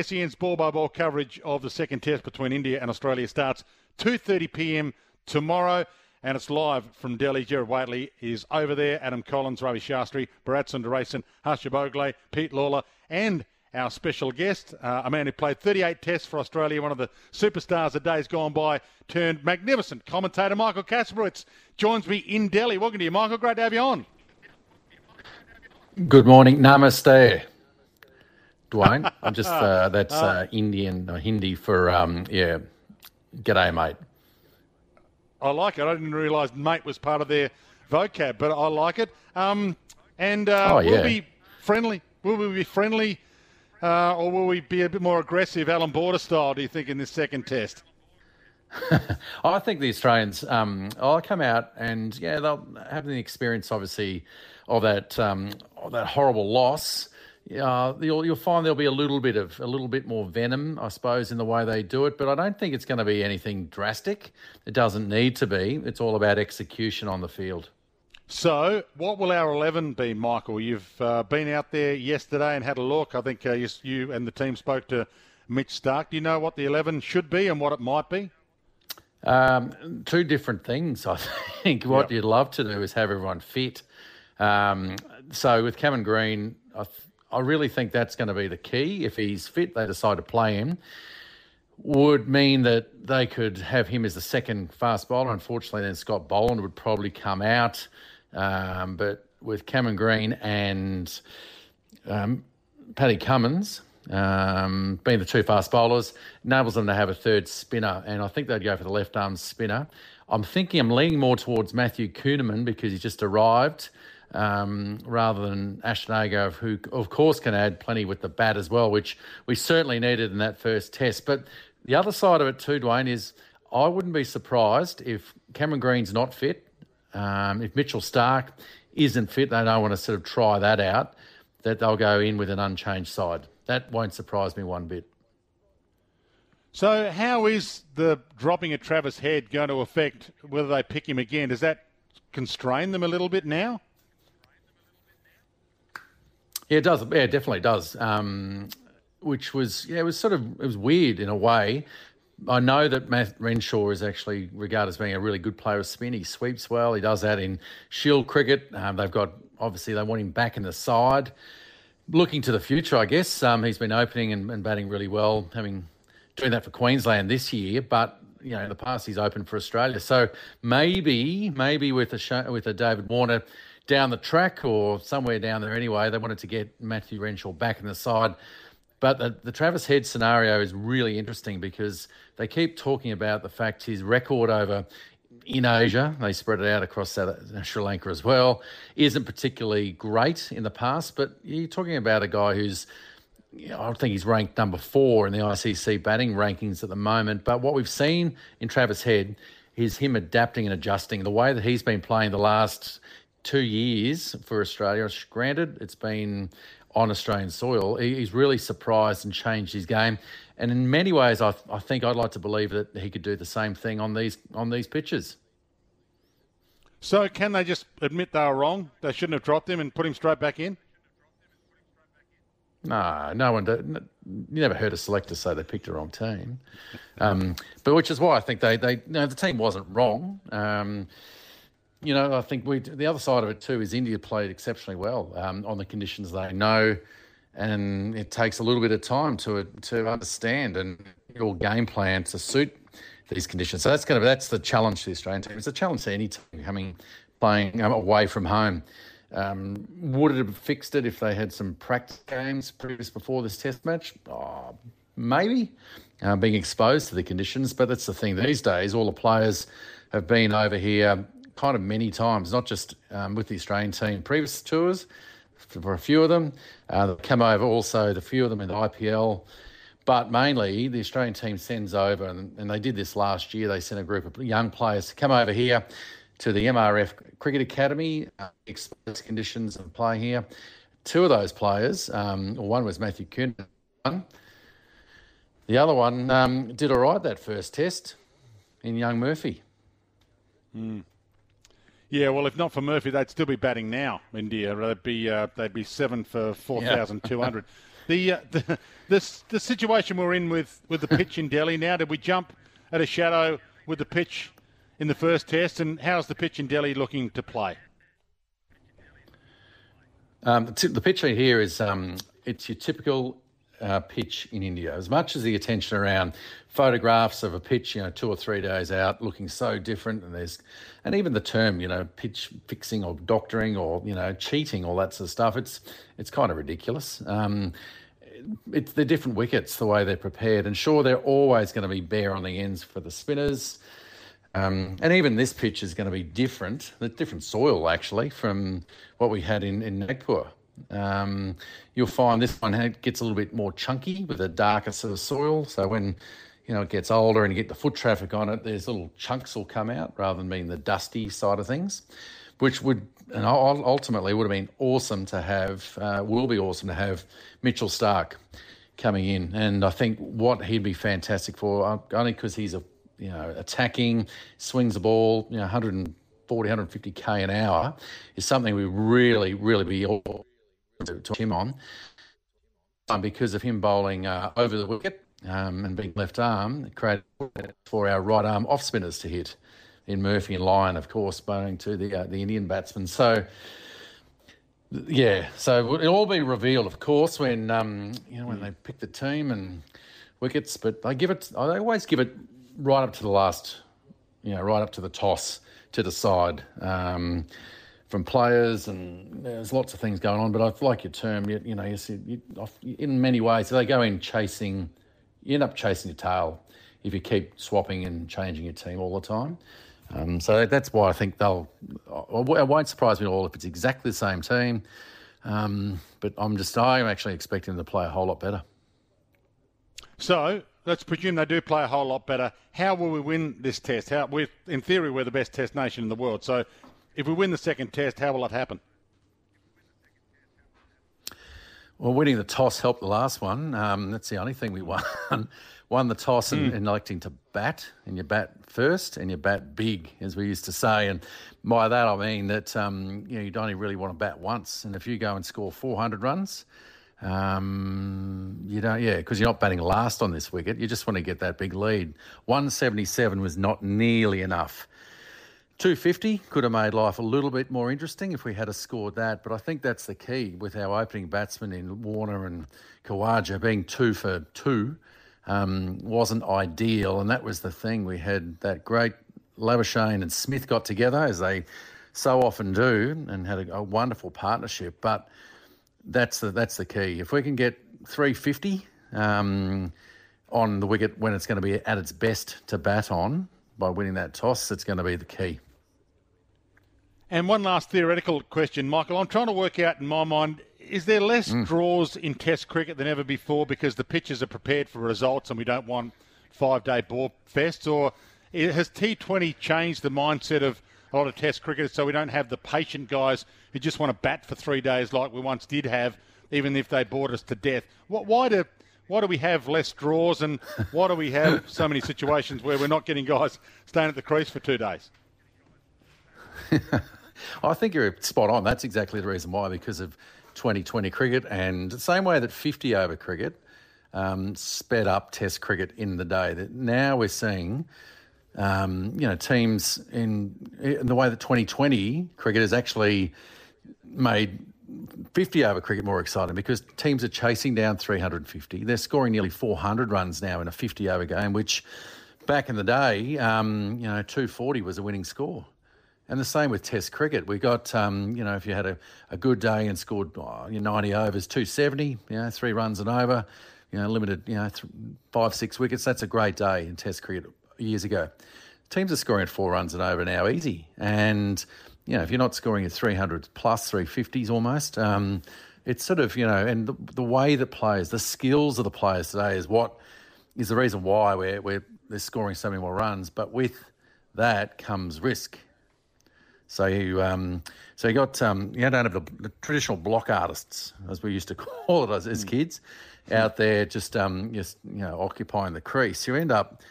SEN's ball by ball coverage of the second test between India and Australia starts 2:30 p.m. tomorrow. And it's live from Delhi. Gerard Whateley is over there. Adam Collins, Ravi Shastri, Bharat Sundaresan, Harsha Bhogle, Pete Lawler, and our special guest, uh, a man who played 38 tests for Australia, one of the superstars of days gone by, turned magnificent commentator Michael Kasprowicz joins me in Delhi. Welcome to you, Michael. Great to have you on. Good morning. Namaste. Dwayne. I'm just uh, that's uh, Indian or Hindi for um, yeah. G'day, mate. I like it. I didn't realise mate was part of their vocab, but I like it. Um, and uh, Oh, yeah. we'll be friendly. Will we be friendly, uh, or will we be a bit more aggressive, Allan Border style? Do you think in this second test? I think the Australians, um, I'll come out and yeah, they'll have the experience, obviously, of that um, of that horrible loss. Uh, you'll you'll find there'll be a little bit of a little bit more venom, I suppose, in the way they do it. But I don't think it's going to be anything drastic. It doesn't need to be. It's all about execution on the field. So, what will our 11 be, Michael? You've uh, been out there yesterday and had a look. I think uh, you, you and the team spoke to Mitch Starc. Do you know what the 11 should be and what it might be? Um, two different things, I think. What Yep. you'd love to do is have everyone fit. Um, so with Cameron Green, I, I really think that's going to be the key. If he's fit, they decide to play him. Would mean that they could have him as the second fast bowler. Unfortunately, then Scott Boland would probably come out. Um, but with Cameron Green and um, Paddy Cummins um, being the two fast bowlers, enables them to have a third spinner, and I think they'd go for the left arm spinner. I'm thinking I'm leaning more towards Matthew Kuhnemann because he's just arrived, um, rather than Ashton Agar, who of course can add plenty with the bat as well, which we certainly needed in that first test. But the other side of it too, Dwayne, is I wouldn't be surprised if Cameron Green's not fit. Um, if Mitchell Starc isn't fit, they don't want to sort of try that out, that they'll go in with an unchanged side. That won't surprise me one bit. So, how is the dropping of Travis Head going to affect whether they pick him again? Does that constrain them a little bit now? Yeah, it does. Yeah, it definitely does. Um, which was yeah, it was sort of it was weird in a way. I know that Matt Renshaw is actually regarded as being a really good player of spin. He sweeps well. He does that in Shield cricket. Um, they've got obviously they want him back in the side. Looking to the future, I guess um, he's been opening and, and batting really well, having doing that for Queensland this year. But you know, in the past he's opened for Australia. So maybe, maybe with a with a David Warner down the track or somewhere down there anyway, they wanted to get Matthew Renshaw back in the side. But the, the Travis Head scenario is really interesting because they keep talking about the fact his record over in Asia, they spread it out across South, uh, Sri Lanka as well, isn't particularly great in the past. But you're talking about a guy who's, you know, I think he's ranked number four in the ICC batting rankings at the moment. But what we've seen in Travis Head is him adapting and adjusting the way that he's been playing the last two years for Australia. Granted, it's been on Australian soil. He's really surprised and changed his game, and in many ways, I, I think I'd like to believe that he could do the same thing on these on these pitches. So, can they just admit they were wrong? They shouldn't have dropped him and put him straight back in? No, no one. n- You never heard a selector say they picked a wrong team, um, but which is why I think they they you know, the team wasn't wrong. Um, you know, I think we the other side of it too is India played exceptionally well um, on the conditions they know, and it takes a little bit of time to to understand and your game plan to suit these conditions. So that's going to that's the challenge to the Australian team. It's a challenge to any team coming playing um, away from home. Um, would it have fixed it if they had some practice games previous before this test match? Oh, maybe uh, being exposed to the conditions, but that's the thing these days. All the players have been over here kind of many times, not just um, with the Australian team, previous tours for a few of them. Uh, they've come over also, the few of them in the IPL But mainly, the Australian team sends over, and, and they did this last year. They sent a group of young players to come over here to the MRF Cricket Academy, uh, expose conditions and play here. Two of those players, um, one was Matthew Kuhn, the other one um, did all right that first test in young Murphy. Mm. Yeah, well, if not for Murphy, they'd still be batting now. India, they'd be uh, they'd be seven for four thousand two hundred. the, uh, the the the situation we're in with, with the pitch in Delhi now. Did we jump at a shadow with the pitch in the first test, and how's the pitch in Delhi looking to play? Um, the, the pitch here is um, it's your typical uh, pitch in India. As much as the attention around photographs of a pitch, you know, two or three days out, looking so different, and there's, and even the term, you know, pitch fixing or doctoring or you know, cheating, all that sort of stuff. It's it's kind of ridiculous. Um, it's the different wickets, the way they're prepared, and sure, they're always going to be bare on the ends for the spinners. Um, and even this pitch is going to be different, the different soil actually from what we had in, in Nagpur. Um, you'll find this one gets a little bit more chunky with a darker sort of soil. So when you know it gets older and you get the foot traffic on it, there's little chunks will come out rather than being the dusty side of things, which would and ultimately would have been awesome to have. Uh, will be awesome to have Mitchell Starc coming in, and I think what he'd be fantastic for uh, only because he's a you know attacking, swings the ball, you know 140, 150 k an hour is something we really, really be all to, him on because of him bowling uh, over the wicket um, and being left arm, created for our right arm off spinners to hit in Murphy and Lyon, of course, bowling to the uh, the Indian batsmen. So. Yeah, so it'll all be revealed, of course, when um, you know when they pick the team and wickets. But they give it, I always give it right up to the last, you know, right up to the toss to decide. Um, from players, and there's lots of things going on. But I like your term. You, you know, you, you, in many ways they go in chasing. You end up chasing your tail if you keep swapping and changing your team all the time. Um, so that's why I think they'll. It won't surprise me at all if it's exactly the same team. Um, but I'm just I'm actually expecting them to play a whole lot better. So let's presume they do play a whole lot better. How will we win this test? How, we in theory, we're the best test nation in the world. So if we win the second test, how will it happen? Well, winning the toss helped the last one. Um, that's the only thing we won. won the toss mm. and, and, electing to bat, and you bat first and you bat big, as we used to say. And by that I mean that um, you know you only really want to bat once, and if you go and score 400 runs, um, you don't, yeah, because you're not batting last on this wicket. You just want to get that big lead. 177 was not nearly enough 250 could have made life a little bit more interesting if we had scored that, but I think that's the key with our opening batsmen in Warner and Khawaja being two for two um, wasn't ideal, and that was the thing. We had that great Labuschagne and Smith got together as they so often do, and had a, a wonderful partnership. But that's the that's the key. If we can get 350 um, on the wicket when it's going to be at its best to bat on by winning that toss, it's going to be the key. And one last theoretical question, Michael. I'm trying to work out in my mind is there less mm. draws in Test cricket than ever before because the pitches are prepared for results and we don't want five day ball fests? Or has T20 changed the mindset of a lot of Test cricketers so we don't have the patient guys who just want to bat for three days like we once did have, even if they bored us to death? Why do why do we have less draws and why do we have so many situations where we're not getting guys staying at the crease for two days? I think you're spot on. That's exactly the reason why, because of 2020 cricket, and the same way that 50 over cricket um, sped up Test cricket in the day. That now we're seeing, um, you know, teams in, in the way that 2020 cricket has actually made 50 over cricket more exciting because teams are chasing down 350. They're scoring nearly 400 runs now in a 50 over game, which back in the day, um, you know, 240 was a winning score. And the same with Test cricket. We got, um, you know, if you had a, a good day and scored oh, 90 overs, 270, you know, three runs and over, you know, limited, you know, th- five, six wickets, that's a great day in Test cricket years ago. Teams are scoring at four runs and over now easy. And, you know, if you're not scoring at 300 plus 350s almost, um, it's sort of you know, and the, the way that players, the skills of the players today is what is the reason why we're we're they're scoring so many more runs. But with that comes risk. So you, um, so you got um, you don't have the, the, traditional block artists, as we used to call it as, as kids, out there just um, just you know occupying the crease. You end up,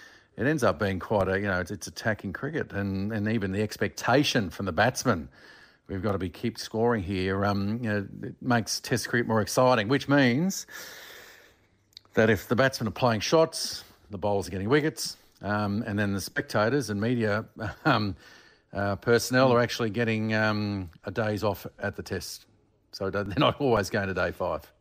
it ends up being quite a you know it's, it's attacking cricket, and and even the expectation from the batsman we've got to be keep scoring here. Um, you know, it makes Test cricket more exciting, which means that if the batsmen are playing shots, the bowlers are getting wickets, um, and then the spectators and media um, uh, personnel are actually getting um, a day's off at the Test. So they're not always going to day five.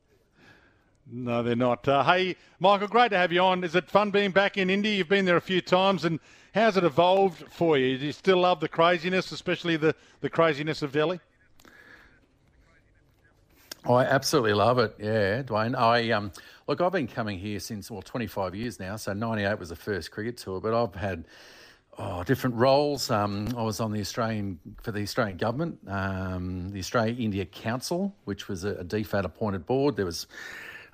No, they're not. Uh, hey, Michael, great to have you on. Is it fun being back in India? You've been there a few times, and how's it evolved for you? Do you still love the craziness, especially the, the craziness of Delhi? Oh, I absolutely love it. Yeah, Dwayne. I um, look, I've been coming here since well, 25 years now. So 98 was the first cricket tour, but I've had oh, different roles. Um, I was on the Australian for the Australian government, um, the Australia India Council, which was a, a DFAT appointed board. There was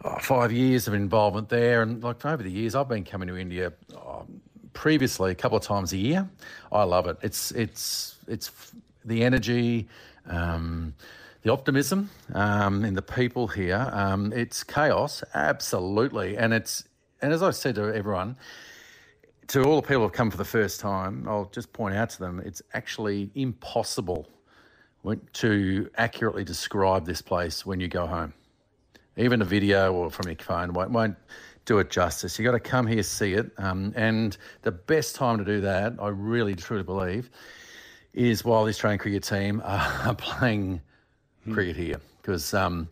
oh, five years of involvement there, and like over the years, I've been coming to India oh, previously a couple of times a year. I love it. It's it's it's the energy. Um, the optimism um, in the people here. Um, it's chaos, absolutely, and it's and as I said to everyone, to all the people who've come for the first time, I'll just point out to them, it's actually impossible to accurately describe this place when you go home even a video or from your phone won't, won't do it justice. You've got to come here, see it. Um, and the best time to do that, I really truly believe, is while the Australian cricket team are playing hmm. cricket here. Because um,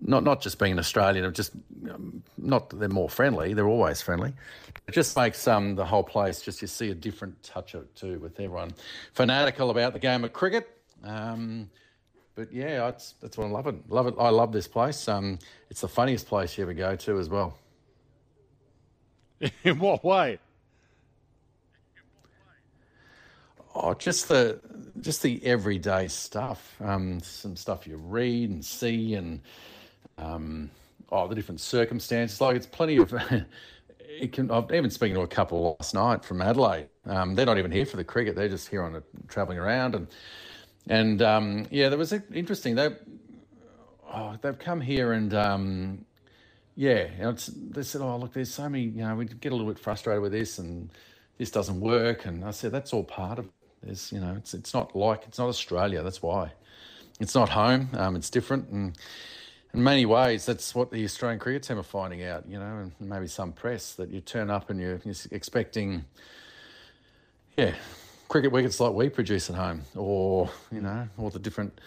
not, not just being an Australian, just um, not that they're more friendly, they're always friendly. It just makes um, the whole place just you see a different touch of it too with everyone fanatical about the game of cricket. Um, but yeah, that's that's what I love it. Love it. I love this place. Um, it's the funniest place you ever go to as well. In what way? Oh, just the just the everyday stuff. Um, some stuff you read and see, and um, oh, the different circumstances. Like it's plenty of. it can. I've even speaking to a couple last night from Adelaide. Um, they're not even here for the cricket. They're just here on a, traveling around and and um, yeah, that was interesting. They oh, they've come here and um, yeah, they said, "Oh, look, there's so many. You know, we get a little bit frustrated with this, and this doesn't work." And I said, "That's all part of. It. There's, you know, it's it's not like it's not Australia. That's why. It's not home. Um, it's different, and in many ways, that's what the Australian cricket team are finding out. You know, and maybe some press that you turn up and you're, you're expecting, yeah, cricket wickets like we produce at home, or you know, or the different,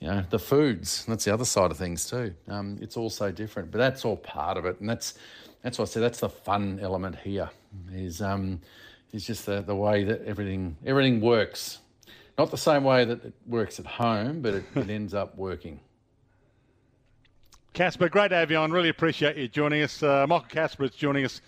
you know, the foods. That's the other side of things too. Um, it's all so different, but that's all part of it, and that's that's what I said. That's the fun element here. Is um, is just the the way that everything everything works. Not the same way that it works at home, but it, it ends up working. Casper, great to have you on. Really appreciate you joining us. Uh, Michael Casper is joining us